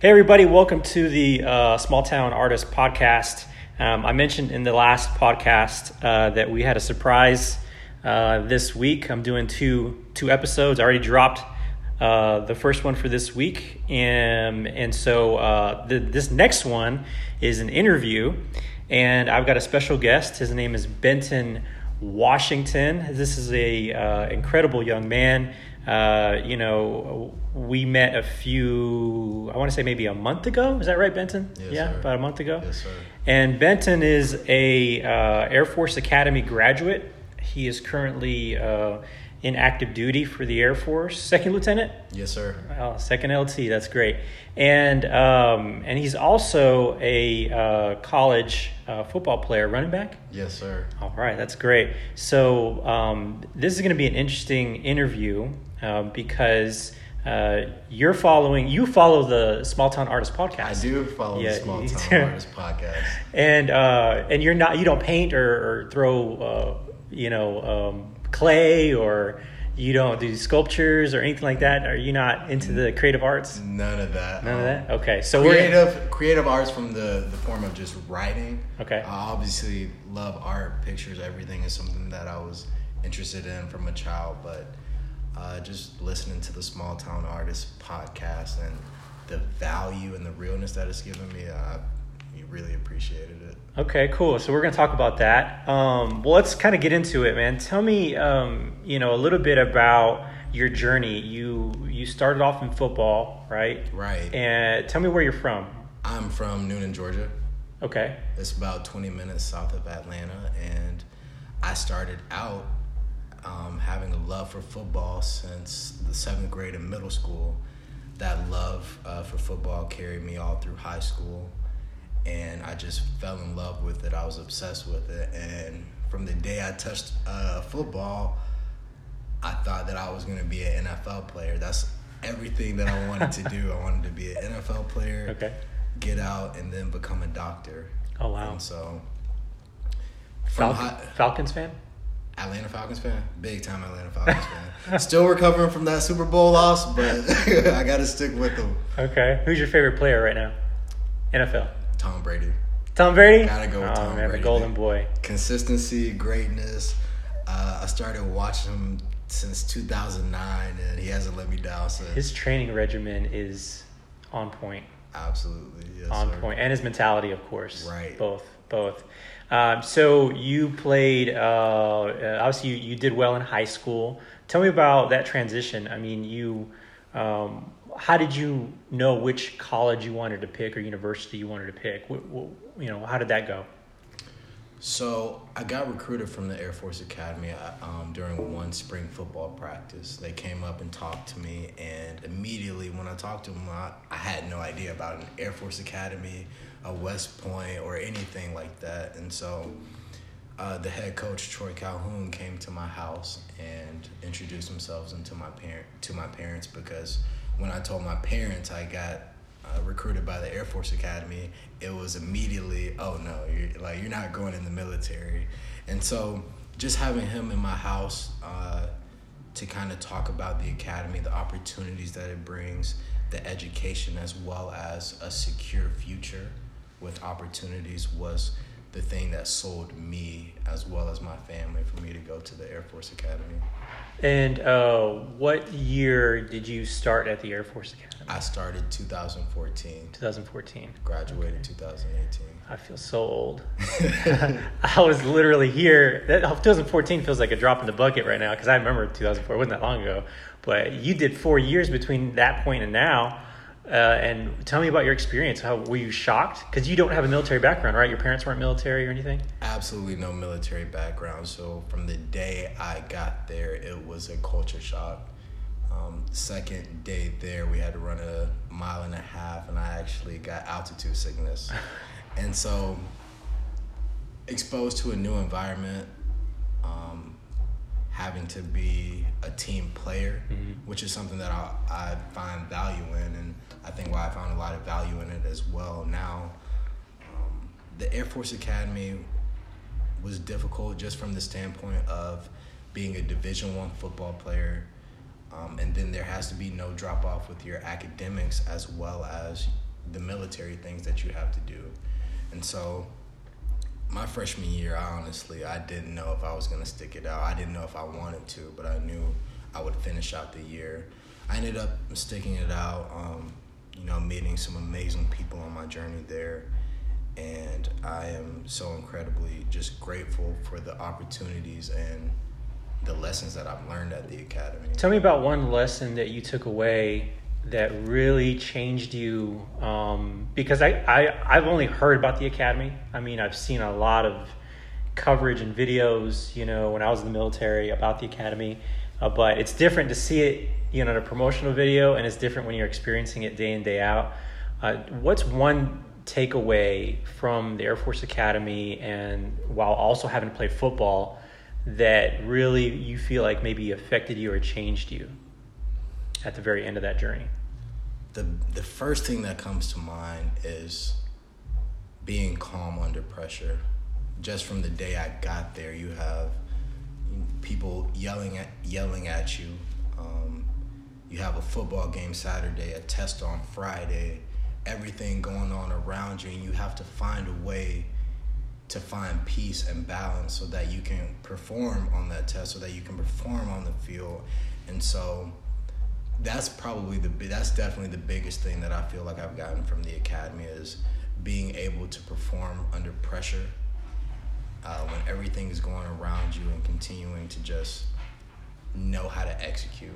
Hey, everybody, welcome to the uh, Small Town Artist Podcast. Um, I mentioned in the last podcast uh, that we had a surprise uh, this week. I'm doing two two episodes. I already dropped uh, the first one for this week, and and so uh, the, this next one is an interview, and I've got a special guest. His name is Benton Washington. This is a uh, incredible young man. Uh, you know, we met a few, I want to say maybe a month ago. Is that right, Benton? Yes, yeah, sir. about a month ago. Yes, sir. And Benton is a uh, Air Force Academy graduate. He is currently uh, in active duty for the Air Force, second lieutenant. Yes, sir. Oh, second LT, that's great. And um, and he's also a uh, college uh, football player, running back. Yes, sir. All right, that's great. So um, this is going to be an interesting interview uh, because uh, you're following, you follow the Small Town Artist podcast. I do follow Yeah, the Small Town. Artist podcast. and uh, and you're not, you don't paint or, or throw, uh, you know, um, clay or you don't do sculptures or anything like that. Are you not into the creative arts? None of that. None of Um, that. Okay, so we're Creative, creative arts from the, the form of just writing. Okay. I obviously love art, pictures, everything is something that I was interested in from a child, but uh, just listening to the Small Town Artist podcast and the value and the realness that it's given me, I really appreciated it. Okay, cool. So we're going to talk about that. Um, well, let's kind of get into it, man. Tell me, um, you know, a little bit about your journey. You you started off in football, right? Right. And tell me where you're from. I'm from Newnan, Georgia. Okay. It's about 20 minutes south of Atlanta, and I started out um, having a love for football since the seventh grade in middle school. That love uh, for football carried me all through high school, and I just fell in love with it. I was obsessed with it, and from the day I touched uh, football, I thought that I was going to be an NFL player. That's everything that I wanted to do. I wanted to be an NFL player Okay. get out and then become a doctor. Oh, wow. And so, Falcon, high, Falcons fan? Atlanta Falcons fan, big time Atlanta Falcons fan. Still recovering from that Super Bowl loss, but I got to stick with them. Okay. Who's your favorite player right now? NFL. Tom Brady, Tom Brady? Gotta go with oh, Tom man, Brady. the golden boy. consistency, greatness. Uh, I started watching him since 2009, and he hasn't let me down since. His training regimen is on point. Absolutely, yes, on sir. point, and his mentality, of course. Right. Both, both. Um, so you played. Uh, uh, obviously, you, you did well in high school. Tell me about that transition. I mean, you. Um, how did you know which college you wanted to pick or university you wanted to pick? Wh- wh- you know, how did that go? So I got recruited from the Air Force Academy uh, um, during one spring football practice. They came up and talked to me, and immediately when I talked to them, I, I had no idea about an Air Force Academy, a West Point, or anything like that. And so uh, the head coach Troy Calhoun came to my house and introduced themselves into my parent to my parents because when I told my parents I got uh, recruited by the Air Force Academy, it was immediately, oh no, you're like you're not going in the military, and so just having him in my house uh, to kind of talk about the academy, the opportunities that it brings, the education as well as a secure future with opportunities was the thing that sold me as well as my family for me to go to the Air Force Academy. And uh, what year did you start at the Air Force Academy? I started 2014, 2014. graduated 2018. I feel so old. I was literally here. That 2014 feels like a drop in the bucket right now because I remember 2004. It wasn't that long ago, but you did four years between that point and now. Uh, and tell me about your experience. How were you shocked? Because you don't have a military background, right? Your parents weren't military or anything. absolutely no military background. So from the day I got there, it was a culture shock. Um, second day there, we had to run a mile and a half, and I actually got altitude sickness. and so, exposed to a new environment, having to be a team player, which is something that I, I find value in, and I think why I found a lot of value in it as well now. Um, the Air Force Academy was difficult just from the standpoint of being a Division One football player, um, and then there has to be no drop off with your academics as well as the military things that you have to do. And so my freshman year, I honestly I didn't know if I was gonna stick it out. I didn't know if I wanted to, but I knew I would finish out the year. I ended up sticking it out. Um, you know, meeting some amazing people on my journey there, and I am so incredibly just grateful for the opportunities and the lessons that I've learned at the academy. Tell me about one lesson that you took away that really changed you um, because I, I i've only heard about the academy. I mean i've seen a lot of coverage and videos you know when i was in the military about the academy uh, but it's different to see it you know in a promotional video and it's different when you're experiencing it day in day out. Uh, what's one takeaway from the air force academy and while also having to play football that really you feel like maybe affected you or changed you at the very end of that journey? The the first thing that comes to mind is being calm under pressure. Just from the day I got there, you have people yelling at yelling at you. Um, you have a football game Saturday, a test on Friday, everything going on around you, and you have to find a way to find peace and balance so that you can perform on that test, so that you can perform on the field. And so that's probably the that's definitely the biggest thing that I feel like I've gotten from the academy is being able to perform under pressure uh, when everything is going around you and continuing to just know how to execute.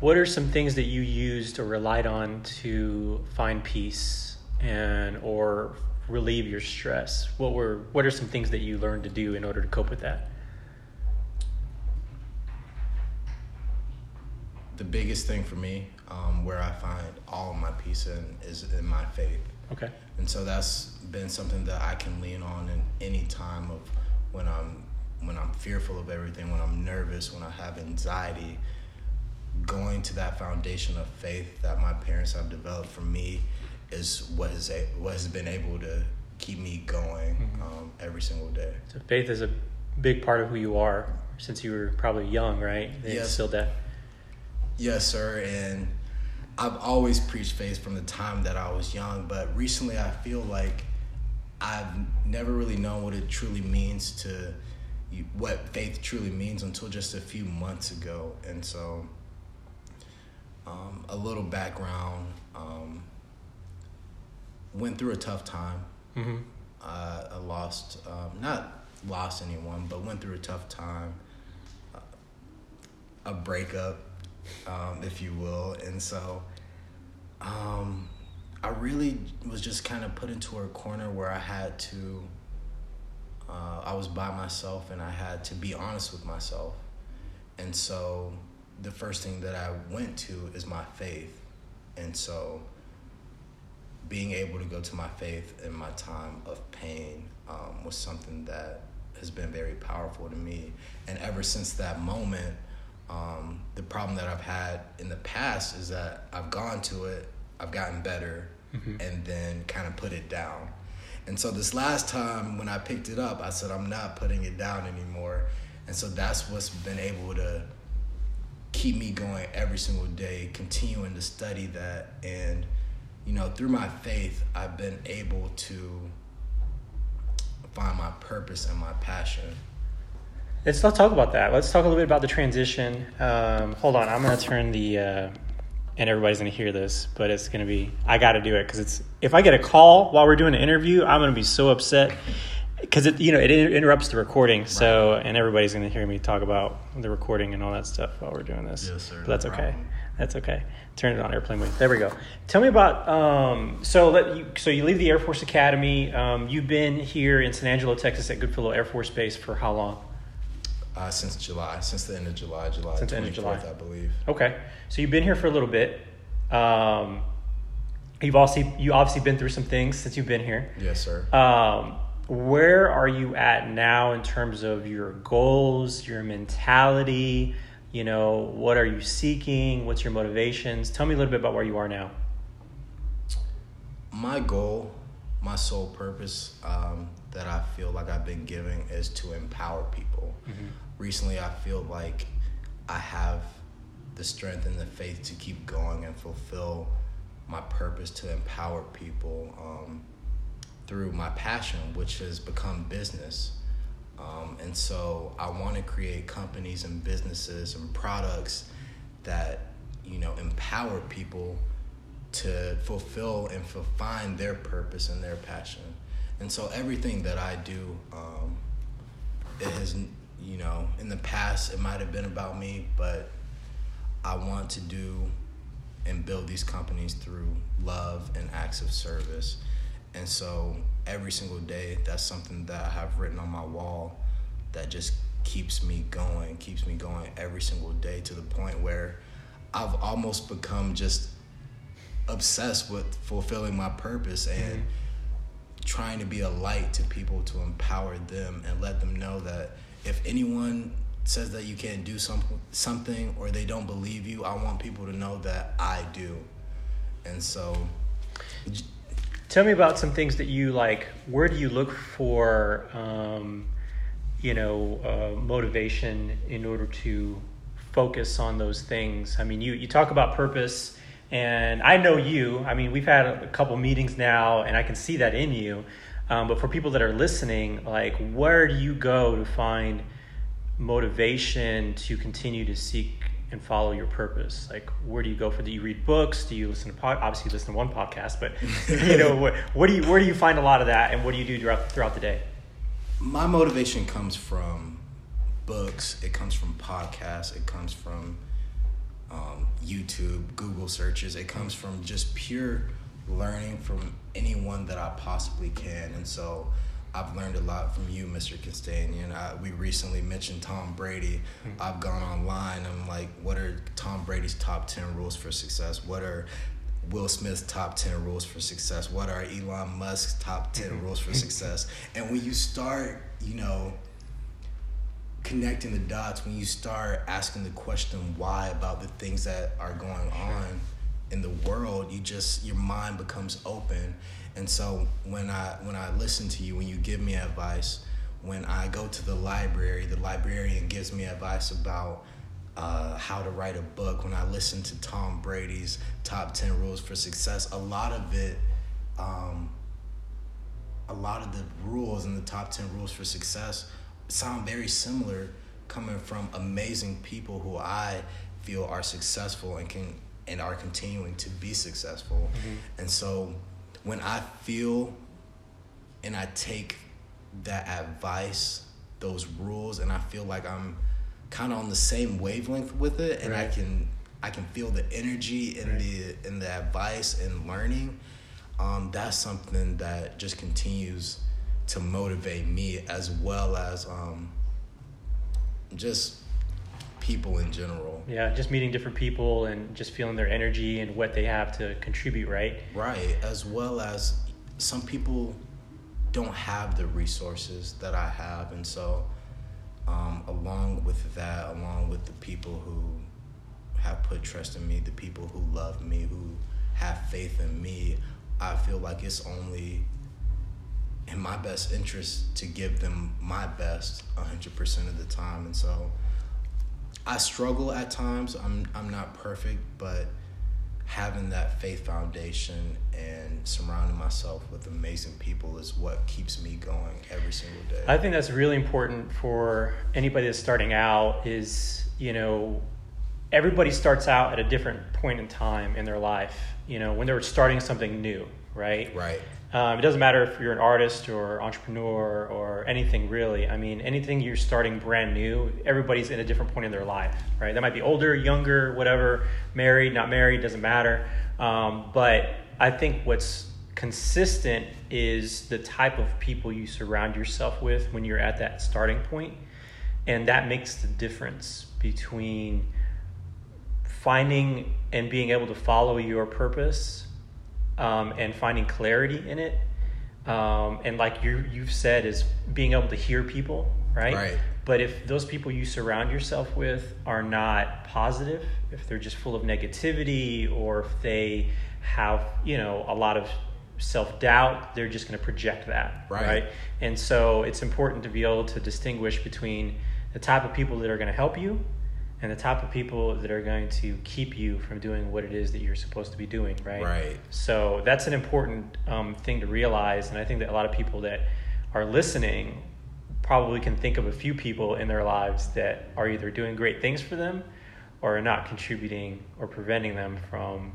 What are some things that you used or relied on to find peace and or relieve your stress? What were what are some things that you learned to do in order to cope with that? The biggest thing for me, um, where I find all my peace in, is in my faith. Okay. And so that's been something that I can lean on in any time of when I'm when I'm fearful of everything, when I'm nervous, when I have anxiety. Going to that foundation of faith that my parents have developed for me is what has a, what has been able to keep me going mm-hmm. um, every single day. So faith is a big part of who you are since you were probably young, right? They yes. instilled that. Yes, sir. And I've always preached faith from the time that I was young, but recently I feel like I've never really known what it truly means to what faith truly means until just a few months ago. And so, um, a little background um, went through a tough time. Mm-hmm. Uh, I lost, um, not lost anyone, but went through a tough time, uh, a breakup um, if you will. And so um, I really was just kind of put into a corner where I had to, uh, I was by myself and I had to be honest with myself. And so the first thing that I went to is my faith. And so being able to go to my faith in my time of pain um, was something that has been very powerful to me. And ever since that moment, um, the problem that I've had in the past is that I've gone to it, I've gotten better, mm-hmm. and then kind of put it down. And so this last time when I picked it up, I said, I'm not putting it down anymore. And so that's what's been able to keep me going every single day, continuing to study that. And, you know, through my faith, I've been able to find my purpose and my passion. Let's let's talk about that. Let's talk a little bit about the transition. Um, hold on, I'm gonna turn the, uh, and everybody's gonna hear this, but it's gonna be I got to do it because it's if I get a call while we're doing an interview, I'm gonna be so upset because it you know it interrupts the recording. So and everybody's gonna hear me talk about the recording and all that stuff while we're doing this. Yes, sir. But that's no okay. That's okay. Turn it on airplane mode. There we go. Tell me about um, so let you so you leave the Air Force Academy. Um, you've been here in San Angelo, Texas, at Goodfellow Air Force Base for how long? Uh, since July, since the end of July, July since 24th, end of July. I believe. Okay, so you've been here for a little bit. Um, you've also you obviously been through some things since you've been here. Yes, sir. Um, where are you at now in terms of your goals, your mentality? You know, what are you seeking? What's your motivations? Tell me a little bit about where you are now. My goal, my sole purpose um, that I feel like I've been giving is to empower people. Mm-hmm recently I feel like I have the strength and the faith to keep going and fulfill my purpose to empower people um, through my passion, which has become business. Um, and so I want to create companies and businesses and products that you know empower people to fulfill and find their purpose and their passion. And so everything that I do, um, it has you know in the past it might have been about me, but I want to do and build these companies through love and acts of service. And so every single day, that's something that I have written on my wall that just keeps me going, keeps me going every single day to the point where I've almost become just obsessed with fulfilling my purpose and mm-hmm. trying to be a light to people to empower them and let them know that if anyone says that you can't do some, something or they don't believe you, I want people to know that I do. And so. Tell me about some things that you like. Where do you look for, um, you know, uh, motivation in order to focus on those things? I mean, you, you talk about purpose, and I know you. I mean, we've had a couple meetings now, and I can see that in you. Um, but for people that are listening, like, where do you go to find motivation to continue to seek and follow your purpose? Like, where do you go for? Do you read books? Do you listen to pod? Obviously, you listen to one podcast, but you know, what, what do you where do you find a lot of that, and what do you do throughout throughout the day? My motivation comes from books. It comes from podcasts. It comes from um, YouTube, Google searches. It comes from just pure learning from anyone that I possibly can, and so I've learned a lot from you, Mr. Castanian. I, we recently mentioned Tom Brady. Mm-hmm. I've gone online. I'm like, what are Tom Brady's top 10 rules for success? What are Will Smith's top 10 rules for success? What are Elon Musk's top 10 mm-hmm. rules for success? And when you start, you know, connecting the dots, when you start asking the question why about the things that are going on in the world, you just, your mind becomes open and so when I when I listen to you, when you give me advice, when I go to the library, the librarian gives me advice about uh, how to write a book. When I listen to Tom Brady's top ten rules for success, a lot of it, um, a lot of the rules in the top ten rules for success sound very similar, coming from amazing people who I feel are successful and can and are continuing to be successful. Mm-hmm. And so when I feel and I take that advice, those rules, and I feel like I'm kind of on the same wavelength with it, and right. I can I can feel the energy in right. the in the advice and learning. Um, that's something that just continues to motivate me as well as um, just people in general. Yeah, just meeting different people and just feeling their energy and what they have to contribute, right? Right, as well as some people don't have the resources that I have, and so um, along with that, along with the people who have put trust in me, the people who love me, who have faith in me, I feel like it's only in my best interest to give them my best 100% of the time. And so I struggle at times. I'm I'm not perfect, but having that faith foundation and surrounding myself with amazing people is what keeps me going every single day. I think that's really important for anybody that's starting out is, you know, everybody starts out at a different point in time in their life, you know, when they're starting something new, right? Right. Um, it doesn't matter if you're an artist or entrepreneur or anything really. I mean, anything you're starting brand new, everybody's in a different point in their life, right? They might be older, younger, whatever, married, not married, doesn't matter. Um, but I think what's consistent is the type of people you surround yourself with when you're at that starting point, and that makes the difference between finding and being able to follow your purpose um, and finding clarity in it. Um, and like you you've said, is being able to hear people, right? Right. But if those people you surround yourself with are not positive, if they're just full of negativity, or if they have you know a lot of self doubt, they're just going to project that, right. right? And so it's important to be able to distinguish between the type of people that are going to help you and the type of people that are going to keep you from doing what it is that you're supposed to be doing, right? Right. So that's an important um, thing to realize, and I think that a lot of people that are listening probably can think of a few people in their lives that are either doing great things for them or are not contributing or preventing them from,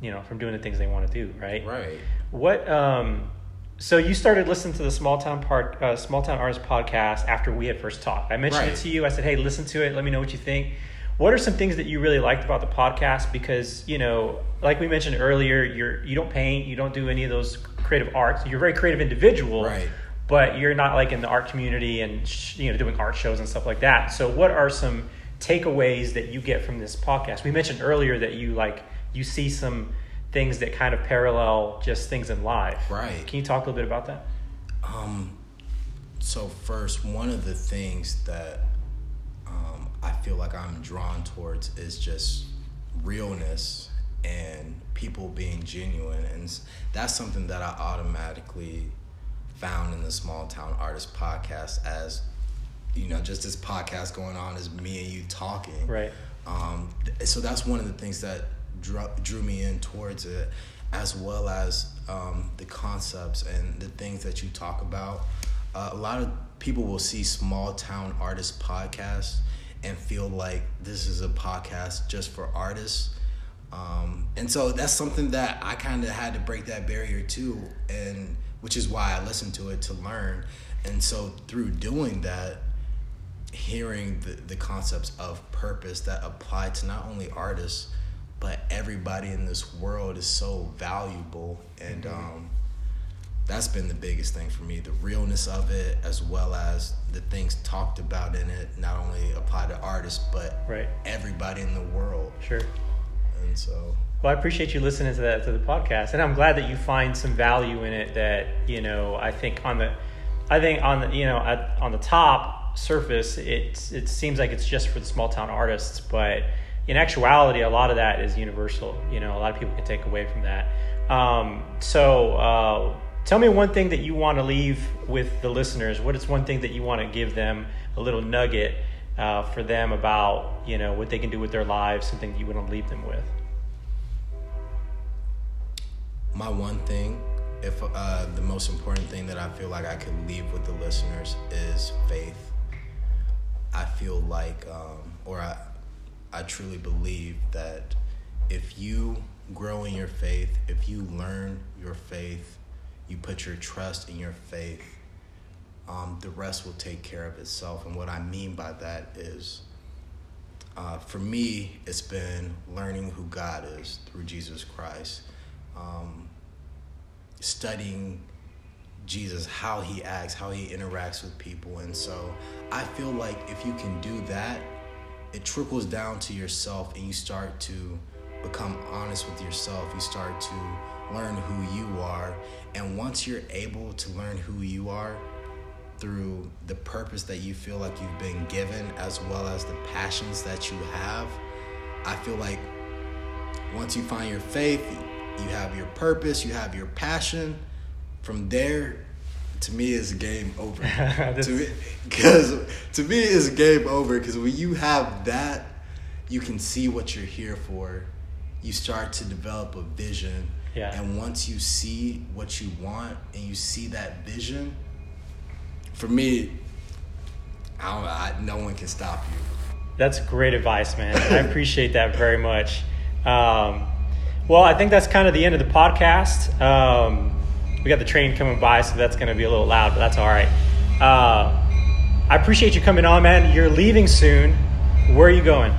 you know, from doing the things they want to do, right? Right. What um, so you started listening to the small town part uh, small town artist podcast after we had first talked. I mentioned Right. it to you. I said hey listen to it. Let me know what you think. What are some things that you really liked about the podcast? Because you know like we mentioned earlier you're you don't paint you don't do any of those creative arts. You're a very creative individual Right. but you're not like in the art community and sh- you know doing art shows and stuff like that. So what are some takeaways that you get from this podcast? We mentioned earlier that you like you see some things that kind of parallel just things in life Right. can you talk a little bit about that Um, so first, one of the things that um, I feel like I'm drawn towards is just realness and people being genuine, and that's something that I automatically found in the Small Town Artist podcast. As you know, just this podcast going on is me and you talking, right um, so that's one of the things that drew, drew me in towards it, as well as um, the concepts and the things that you talk about. Uh, a lot of people will see small town artist podcasts and feel like this is a podcast just for artists. Um, and so that's something that I kind of had to break that barrier too, and which is why I listened to it to learn. And so through doing that, hearing the, the concepts of purpose that apply to not only artists but everybody in this world is so valuable and um, that's been the biggest thing for me the realness of it as well as the things talked about in it not only apply to artists but right. everybody in the world. Sure. And so well i appreciate you listening to that to the podcast and i'm glad that you find some value in it that you know i think on the i think on the you know at, on the top surface it it seems like it's just for the small town artists but in actuality a lot of that is universal you know a lot of people can take away from that. Um, so uh, tell me one thing that you want to leave with the listeners. What is one thing that you want to give them a little nugget uh, for them about you know what they can do with their lives something you want to leave them with? My one thing if uh, the most important thing that i feel like i could leave with the listeners is faith. I feel like um, or I, I truly believe that if you grow in your faith if you learn your faith you put your trust in your faith um, the rest will take care of itself and what i mean by that is uh, for me, it's been learning who God is through Jesus Christ, um, studying Jesus, how he acts, how he interacts with people. And so I feel like if you can do that, it trickles down to yourself and you start to become honest with yourself. You start to learn who you are. And once you're able to learn who you are, through the purpose that you feel like you've been given as well as the passions that you have i feel like once you find your faith you have your purpose you have your passion from there to me is game over to me because to me is game over because when you have that you can see what you're here for you start to develop a vision Yeah. and once you see what you want and you see that vision for me, I don't, I, no one can stop you. That's great advice, man. I appreciate that very much. Um, well, I think that's kind of the end of the podcast. Um, we got the train coming by, so that's going to be a little loud, but that's all right. Uh, I appreciate you coming on, man. You're leaving soon. Where are you going?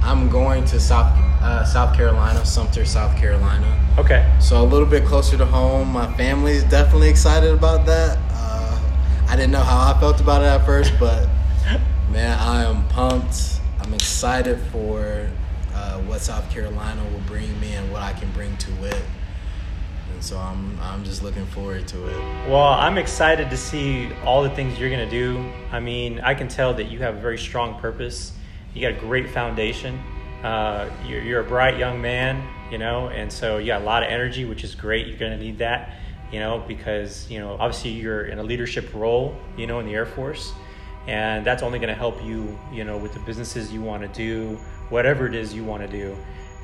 I'm going to South uh, South Carolina, Sumter, South Carolina. Okay. So a little bit closer to home. My family's definitely excited about that. Uh, I didn't know how I felt about it at first, but man, I am pumped. I'm excited for uh, what South Carolina will bring me and what I can bring to it. And so I'm I'm just looking forward to it. Well, I'm excited to see all the things you're to do. I mean, I can tell that you have a very strong purpose. You got a great foundation. Uh, you're, you're a bright young man, you know, and so you got a lot of energy, which is great. You're to need that, you know, because, you know, obviously you're in a leadership role, you know, in the Air Force. and that's only to help you, you know, with the businesses you want to do, whatever it is you want to do.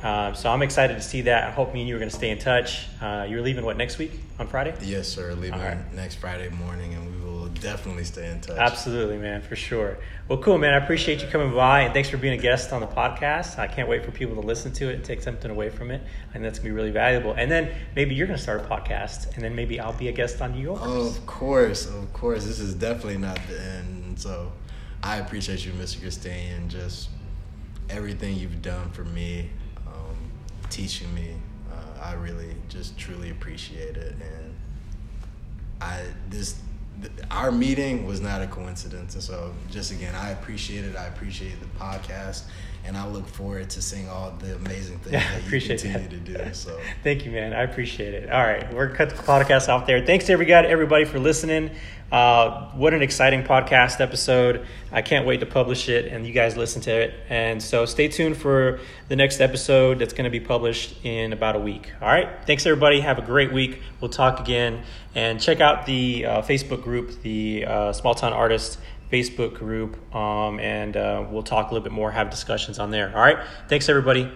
Um, so I'm excited to see that. I hope me and you are going to stay in touch. Uh, you're leaving what next week on Friday? Yes, sir. Leaving right. next Friday morning, and we will definitely stay in touch. Absolutely, man, for sure. Well, cool, man. I appreciate you coming by, and thanks for being a guest on the podcast. I can't wait for people to listen to it and take something away from it, and that's gonna be really valuable. And then maybe you're gonna start a podcast, and then maybe I'll be a guest on York. Of course, of course. This is definitely not the end. So I appreciate you, Mr. Castanian, just everything you've done for me teaching me. Uh, I really just truly appreciate it, and I this our meeting was not a coincidence, and so just again, I appreciate it. I appreciate the podcast, and I look forward to seeing all the amazing things yeah, that you continue that. to do. So thank you, man. I appreciate it. All right, we're gonna cut the podcast off there. Thanks to everybody, everybody for listening. Uh, what an exciting podcast episode. I can't wait to publish it and you guys listen to it. And so stay tuned for the next episode that's going to be published in about a week. All right. Thanks, everybody. Have a great week. We'll talk again. And check out the uh, Facebook group, the uh, Small Town Artist Facebook group. Um, and uh, we'll talk a little bit more, have discussions on there. All right. Thanks, everybody.